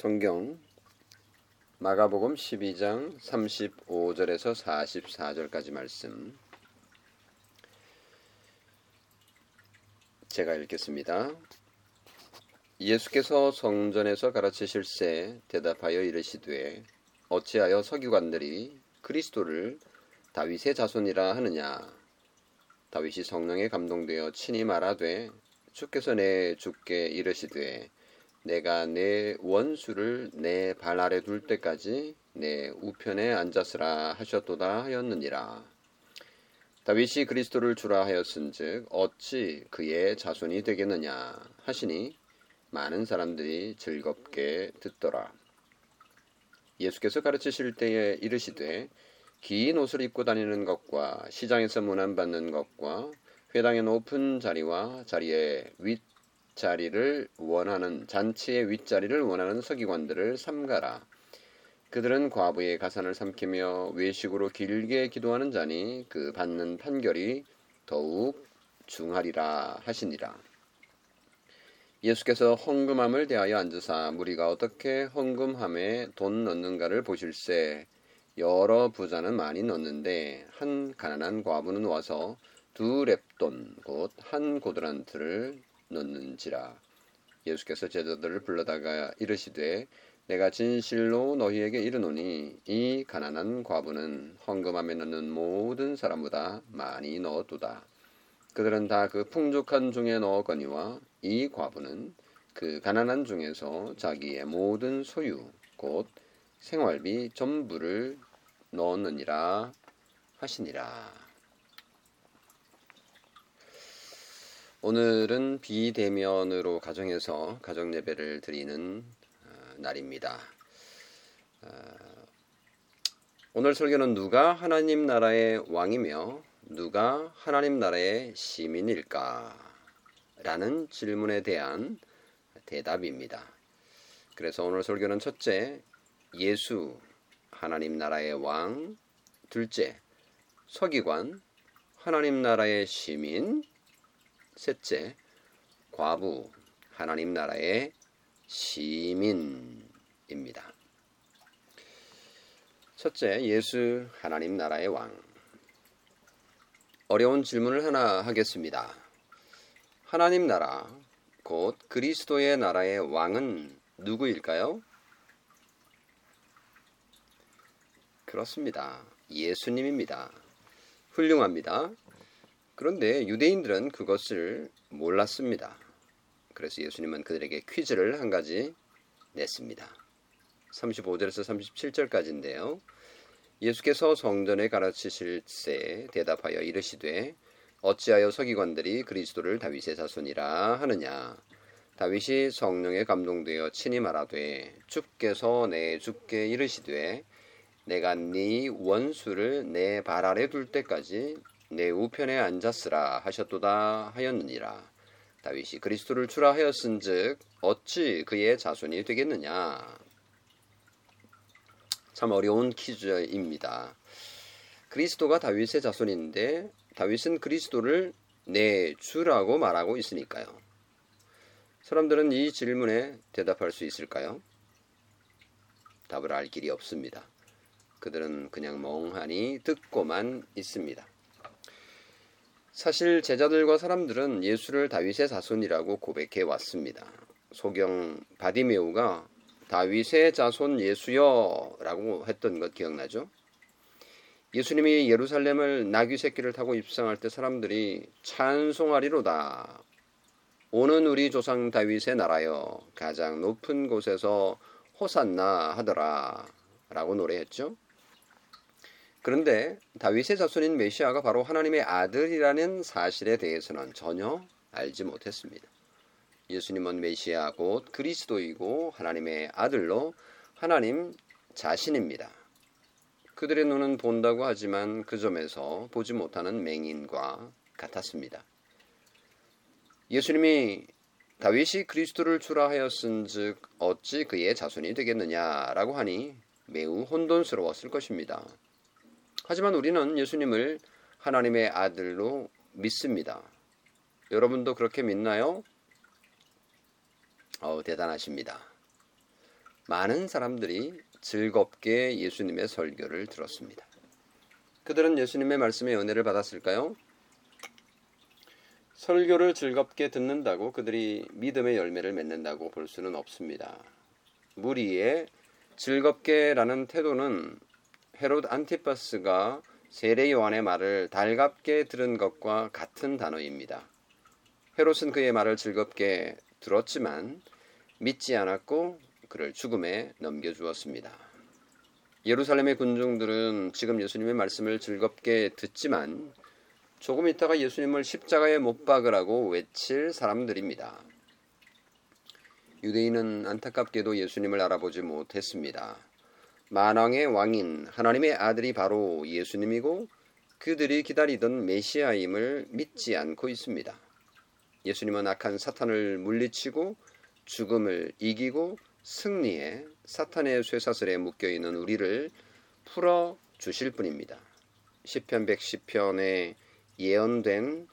성경 마가복음 12장 35절에서 44절까지 말씀 제가 읽겠습니다. 예수께서 성전에서 가르치실새 대답하여 이르시되 어찌하여 서기관들이 그리스도를 다윗의 자손이라 하느냐 다윗이 성령에 감동되어 친히 말하되 주께서 내 주께 이르시되 내가 내 원수를 내 발 아래 둘 때까지 내 우편에 앉았으라 하셨도다 하였느니라. 다윗이 그리스도를 주라 하였은즉 어찌 그의 자손이 되겠느냐 하시니 많은 사람들이 즐겁게 듣더라. 예수께서 가르치실 때에 이르시되 긴 옷을 입고 다니는 것과 시장에서 문안 받는 것과 회당의 높은 자리와 자리의 윗 자리를 원하는 잔치의 윗자리를 원하는 서기관들을 삼가라. 그들은 과부의 가산을 삼키며 외식으로 길게 기도하는 자니 그 받는 판결이 더욱 중하리라 하시니라. 예수께서 헌금함을 대하여 앉으사 무리가 어떻게 헌금함에 돈 넣는가를 보실세 여러 부자는 많이 넣는데 한 가난한 과부는 와서 두 랩돈 곧 한 고드란트를 넣는지라 예수께서 제자들을 불러다가 이르시되 내가 진실로 너희에게 이르노니 이 가난한 과부는 헌금함에 넣는 모든 사람보다 많이 넣었도다. 그들은 다 그 풍족한 중에 넣었거니와 이 과부는 그 가난한 중에서 자기의 모든 소유 곧 생활비 전부를 넣었느니라 하시니라. 오늘은 비대면으로 가정에서 가정 예배를 드리는 어, 날입니다. 어, 오늘 설교는 누가 하나님 나라의 왕이며 누가 하나님 나라의 시민일까? 라는 질문에 대한 대답입니다. 그래서 오늘 설교는 첫째, 예수, 하나님 나라의 왕, 둘째, 서기관, 하나님 나라의 시민, 셋째, 과부, 하나님 나라의 시민입니다. 첫째, 예수 하나님 나라의 왕. 어려운 질문을 하나 하겠습니다. 하나님 나라, 곧 그리스도의 나라의 왕은 누구일까요? 그렇습니다. 예수님입니다. 훌륭합니다. 그런데 유대인들은 그것을 몰랐습니다. 그래서 예수님은 그들에게 퀴즈를 한 가지 냈습니다. 35절에서 37절까지인데요. 예수께서 성전에 가르치실 때 대답하여 이르시되 어찌하여 서기관들이 그리스도를 다윗의 자손이라 하느냐 다윗이 성령에 감동되어 친히 말하되 주께서 내 주께 이르시되 내가 네 원수를 내 발 아래 둘 때까지 내 우편에 앉았으라 하셨도다 하였느니라. 다윗이 그리스도를 주라 하였은즉 어찌 그의 자손이 되겠느냐? 참 어려운 퀴즈입니다. 그리스도가 다윗의 자손인데 다윗은 그리스도를 내 주라고 말하고 있으니까요. 사람들은 이 질문에 대답할 수 있을까요? 답을 알 길이 없습니다. 그들은 그냥 멍하니 듣고만 있습니다. 사실 제자들과 사람들은 예수를 다윗의 자손이라고 고백해 왔습니다. 소경 바디메우가 다윗의 자손 예수여라고 했던 것 기억나죠? 예수님이 예루살렘을 나귀 새끼를 타고 입성할 때 사람들이 찬송하리로다. 오는 우리 조상 다윗의 나라여 가장 높은 곳에서 호산나 하더라 라고 노래했죠. 그런데 다윗의 자손인 메시아가 바로 하나님의 아들이라는 사실에 대해서는 전혀 알지 못했습니다. 예수님은 메시아 곧 그리스도이고 하나님의 아들로 하나님 자신입니다. 그들의 눈은 본다고 하지만 그 점에서 보지 못하는 맹인과 같았습니다. 예수님이 다윗이 그리스도를 주라 하였은즉 어찌 그의 자손이 되겠느냐라고 하니 매우 혼돈스러웠을 것입니다. 하지만 우리는 예수님을 하나님의 아들로 믿습니다. 여러분도 그렇게 믿나요? 어 대단하십니다. 많은 사람들이 즐겁게 예수님의 설교를 들었습니다. 그들은 예수님의 말씀에 은혜를 받았을까요? 설교를 즐겁게 듣는다고 그들이 믿음의 열매를 맺는다고 볼 수는 없습니다. 무리의 즐겁게라는 태도는 헤롯 안티파스가 세례 요한의 말을 달갑게 들은 것과 같은 단어입니다. 헤롯은 그의 말을 즐겁게 들었지만 믿지 않았고 그를 죽음에 넘겨주었습니다. 예루살렘의 군중들은 지금 예수님의 말씀을 즐겁게 듣지만 조금 있다가 예수님을 십자가에 못 박으라고 외칠 사람들입니다. 유대인은 안타깝게도 예수님을 알아보지 못했습니다. 만왕의 왕인 하나님의 아들이 바로 예수님이고 그들이 기다리던 메시아임을 믿지 않고 있습니다. 예수님은 악한 사탄을 물리치고 죽음을 이기고 승리해 사탄의 쇠사슬에 묶여 있는 우리를 풀어 주실 분입니다. 시편 110편에 예언된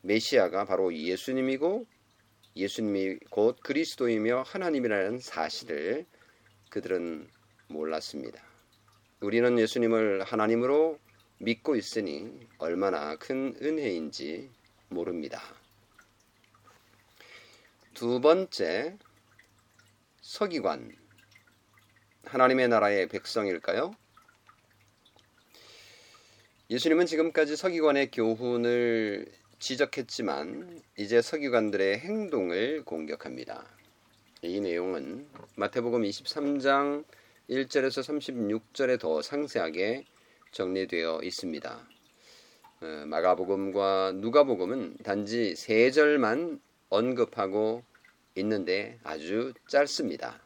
메시아가 바로 예수님이고 예수님이 곧 그리스도이며 하나님이라는 사실을 그들은 몰랐습니다. 우리는 예수님을 하나님으로 믿고 있으니 얼마나 큰 은혜인지 모릅니다. 두 번째, 서기관. 하나님의 나라의 백성일까요? 예수님은 지금까지 서기관의 교훈을 지적했지만 이제 서기관들의 행동을 공격합니다. 이 내용은 마태복음 23장 1절에서 36절에 더 상세하게 정리되어 있습니다. 어, 마가복음과 누가복음은 단지 세 절만 언급하고 있는데 아주 짧습니다.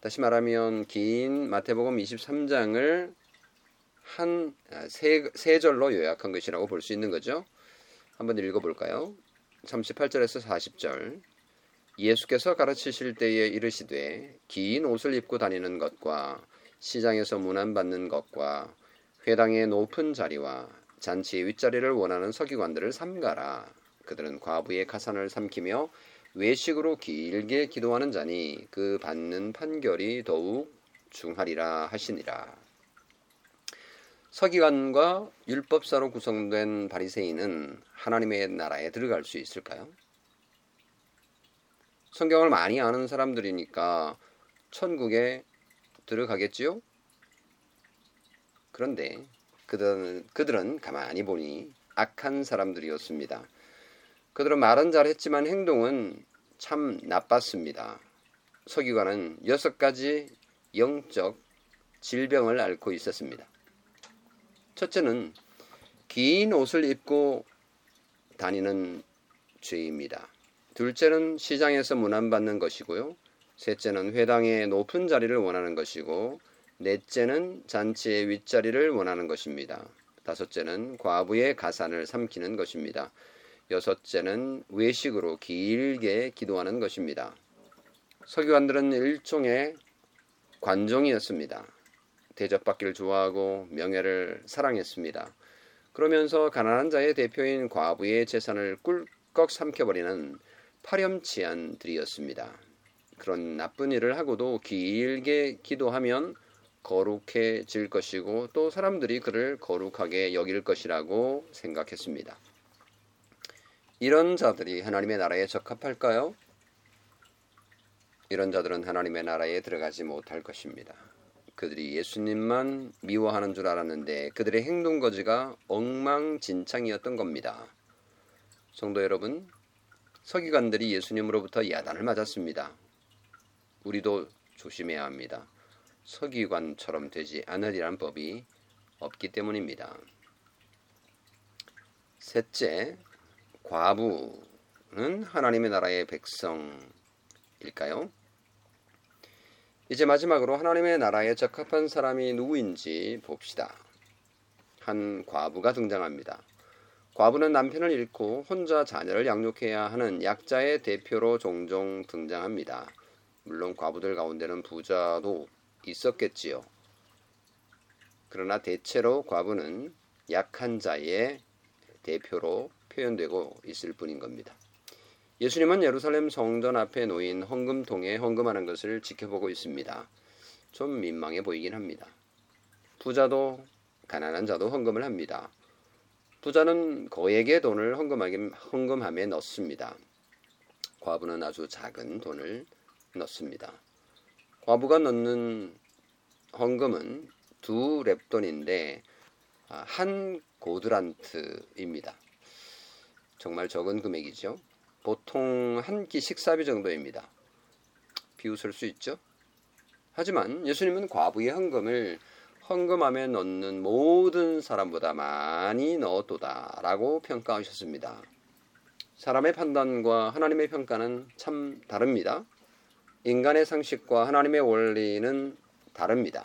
다시 말하면 긴 마태복음 23장을 한세 세 절로 요약한 것이라고 볼 수 있는 거죠. 한번 읽어볼까요? 38절에서 40절 예수께서 가르치실 때에 이르시되 긴 옷을 입고 다니는 것과 시장에서 문안받는 것과 회당의 높은 자리와 잔치의 윗자리를 원하는 서기관들을 삼가라. 그들은 과부의 가산을 삼키며 외식으로 길게 기도하는 자니 그 받는 판결이 더욱 중하리라 하시니라. 서기관과 율법사로 구성된 바리새인은 하나님의 나라에 들어갈 수 있을까요? 성경을 많이 아는 사람들이니까 천국에 들어가겠지요? 그런데 그들은, 그들은 가만히 보니 악한 사람들이었습니다. 그들은 말은 잘했지만 행동은 참 나빴습니다. 서기관은 여섯 가지 영적 질병을 앓고 있었습니다. 첫째는 긴 옷을 입고 다니는 죄입니다. 둘째는 시장에서 문안받는 것이고요. 셋째는 회당의 높은 자리를 원하는 것이고 넷째는 잔치의 윗자리를 원하는 것입니다. 다섯째는 과부의 가산을 삼키는 것입니다. 여섯째는 외식으로 길게 기도하는 것입니다. 서기관들은 일종의 관종이었습니다. 대접받기를 좋아하고 명예를 사랑했습니다. 그러면서 가난한 자의 대표인 과부의 재산을 꿀꺽 삼켜버리는 파렴치한들이었습니다. 그런 나쁜 일을 하고도 길게 기도하면 거룩해질 것이고 또 사람들이 그를 거룩하게 여길 것이라고 생각했습니다. 이런 자들이 하나님의 나라에 적합할까요? 이런 자들은 하나님의 나라에 들어가지 못할 것입니다. 그들이 예수님만 미워하는 줄 알았는데 그들의 행동 거지가 엉망진창이었던 겁니다. 성도 여러분, 서기관들이 예수님으로부터 야단을 맞았습니다. 우리도 조심해야 합니다. 서기관처럼 되지 않으리란 법이 없기 때문입니다. 셋째, 과부는 하나님의 나라의 백성일까요? 이제 마지막으로 하나님의 나라에 적합한 사람이 누구인지 봅시다. 한 과부가 등장합니다. 과부는 남편을 잃고 혼자 자녀를 양육해야 하는 약자의 대표로 종종 등장합니다. 물론 과부들 가운데는 부자도 있었겠지요. 그러나 대체로 과부는 약한 자의 대표로 표현되고 있을 뿐인 겁니다. 예수님은 예루살렘 성전 앞에 놓인 헌금통에 헌금하는 것을 지켜보고 있습니다. 좀 민망해 보이긴 합니다. 부자도 가난한 자도 헌금을 합니다. 부자는 거액의 돈을 헌금하게, 헌금함에 넣습니다. 과부는 아주 작은 돈을 넣습니다. 과부가 넣는 헌금은 두 랩돈인데 아, 한 고드란트입니다. 정말 적은 금액이죠. 보통 한 끼 식사비 정도입니다. 비웃을 수 있죠. 하지만 예수님은 과부의 헌금을 헌금함에 넣는 모든 사람보다 많이 넣었도다 라고 평가하셨습니다. 사람의 판단과 하나님의 평가는 참 다릅니다. 인간의 상식과 하나님의 원리는 다릅니다.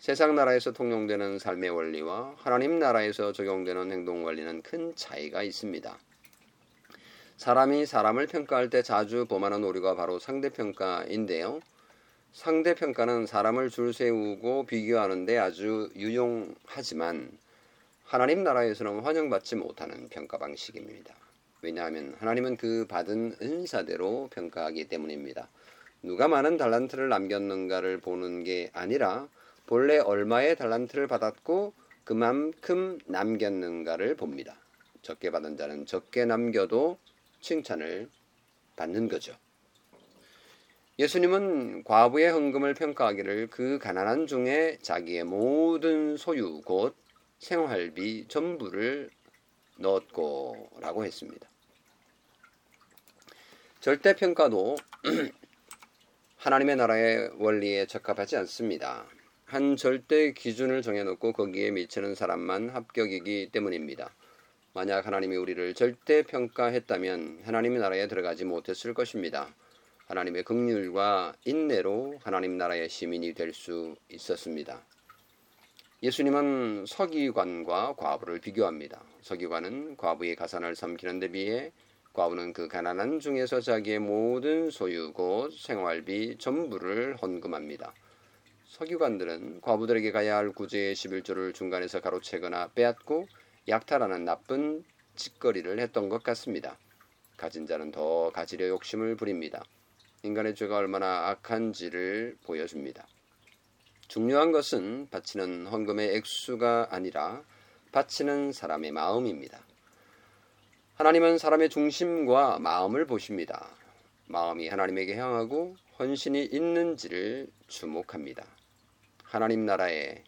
세상 나라에서 통용되는 삶의 원리와 하나님 나라에서 적용되는 행동 원리는 큰 차이가 있습니다. 사람이 사람을 평가할 때 자주 범하는 오류가 바로 상대평가인데요. 상대평가는 사람을 줄 세우고 비교하는데 아주 유용하지만 하나님 나라에서는 환영받지 못하는 평가 방식입니다. 왜냐하면 하나님은 그 받은 은사대로 평가하기 때문입니다. 누가 많은 달란트를 남겼는가를 보는 게 아니라 본래 얼마의 달란트를 받았고 그만큼 남겼는가를 봅니다. 적게 받은 자는 적게 남겨도 칭찬을 받는 거죠. 예수님은 과부의 헌금을 평가하기를 그 가난한 중에 자기의 모든 소유 곧 생활비 전부를 넣었고 라고 했습니다. 절대 평가도 하나님의 나라의 원리에 적합하지 않습니다. 한 절대 기준을 정해놓고 거기에 미치는 사람만 합격이기 때문입니다. 만약 하나님이 우리를 절대 평가했다면 하나님의 나라에 들어가지 못했을 것입니다. 하나님의 긍휼과 인내로 하나님 나라의 시민이 될 수 있었습니다. 예수님은 서기관과 과부를 비교합니다. 서기관은 과부의 가산을 삼키는 데 비해 과부는 그 가난한 중에서 자기의 모든 소유 곧 생활비 전부를 헌금합니다. 서기관들은 과부들에게 가야 할 구제의 11조를 중간에서 가로채거나 빼앗고 약탈하는 나쁜 짓거리를 했던 것 같습니다. 가진 자는 더 가지려 욕심을 부립니다. 인간의 죄가 얼마나 악한지를 보여줍니다. 중요한 것은 바치는 헌금의 액수가 아니라 바치는 사람의 마음입니다. 하나님은 사람의 중심과 마음을 보십니다. 마음이 하나님에게 향하고 헌신이 있는지를 주목합니다. 하나님 나라의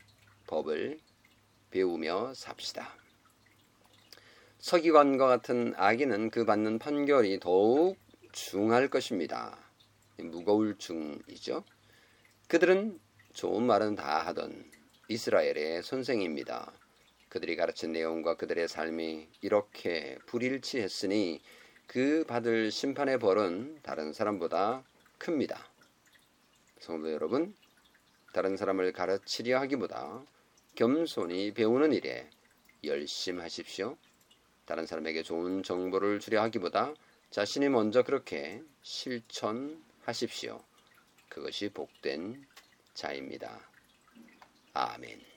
법을 배우며 삽시다. 서기관과 같은 악인은 그 받는 판결이 더욱 중할 것입니다. 무거울 중이죠. 그들은 좋은 말은 다 하던 이스라엘의 선생입니다. 그들이 가르친 내용과 그들의 삶이 이렇게 불일치했으니 그 받을 심판의 벌은 다른 사람보다 큽니다. 성도 여러분, 다른 사람을 가르치려 하기보다 겸손히 배우는 일에 열심하십시오. 다른 사람에게 좋은 정보를 주려 하기보다 자신이 먼저 그렇게 실천 하십시오. 그것이 복된 자입니다. 아멘.